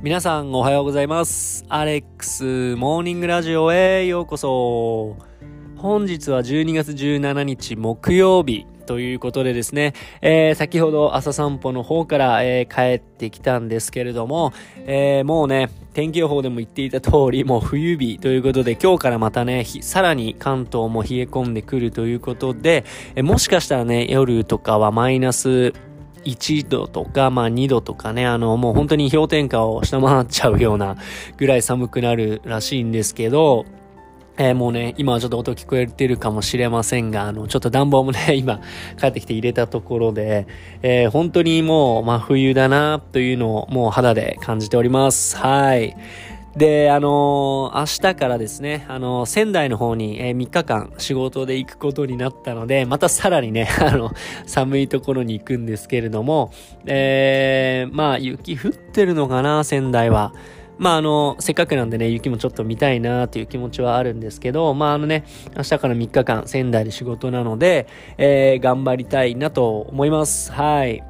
皆さんおはようございます。アレックスモーニングラジオへようこそ。本日は12月17日木曜日ということでですね、えー先ほど朝散歩の方から、えー帰ってきたんですけれども、えーもうね、天気予報でも言っていた通り、もう冬日ということで、今日からまたね、さらに関東も冷え込んでくるということで、えもしかしたらね、夜とかはマイナス1度とか、まあ2度とかね、あの、もう本当に氷点下を下回っちゃうようなぐらい寒くなるらしいんですけど、えーもうね、今はちょっと音聞こえてるかもしれませんが、あの、ちょっと暖房もね、今、帰ってきて入れたところで、えー本当にもう真冬だな、というのをもう肌で感じております。はい。で、あのー明日からですね、あのー仙台の方に、え3日間仕事で行くことになったので、またさらにね、あの、寒いところに行くんですけれども、えー、まあ、雪降ってるのかな、仙台は。まああの、せっかくなんでね、雪もちょっと見たいなという気持ちはあるんですけど、まああのね、明日から3日間仙台で仕事なので、えー、頑張りたいなと思います。はい。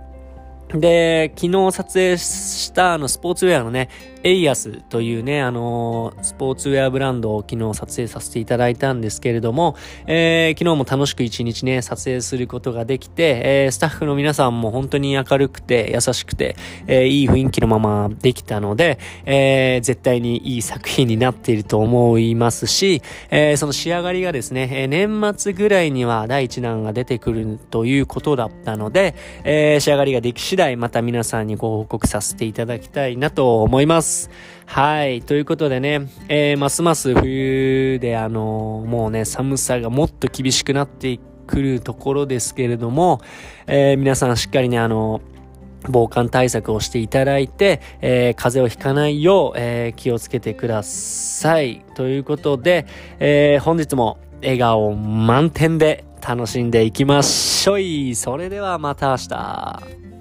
で、昨日撮影したあのスポーツウェアのね、エイアスというね、あのースポーツウェアブランドを昨日撮影させていただいたんですけれども、えー昨日も楽しく一日ね、撮影することができて、えースタッフの皆さんも本当に明るくて優しくて、えいい雰囲気のままできたので、え絶対にいい作品になっていると思いますし、えその仕上がりがですね、え年末ぐらいには第一弾が出てくるということだったので、え仕上がりができ次第また皆さんにご報告させていただきたいなと思います。はい。ということでね、えーますます冬であのーもうね、寒さがもっと厳しくなってくるところですけれども、えー皆さんしっかりね、あのー防寒対策をしていただいて、えー風邪をひかないよう、えー気をつけてください。ということで、えー本日も笑顔満点で楽しんでいきましょい。それではまた明日。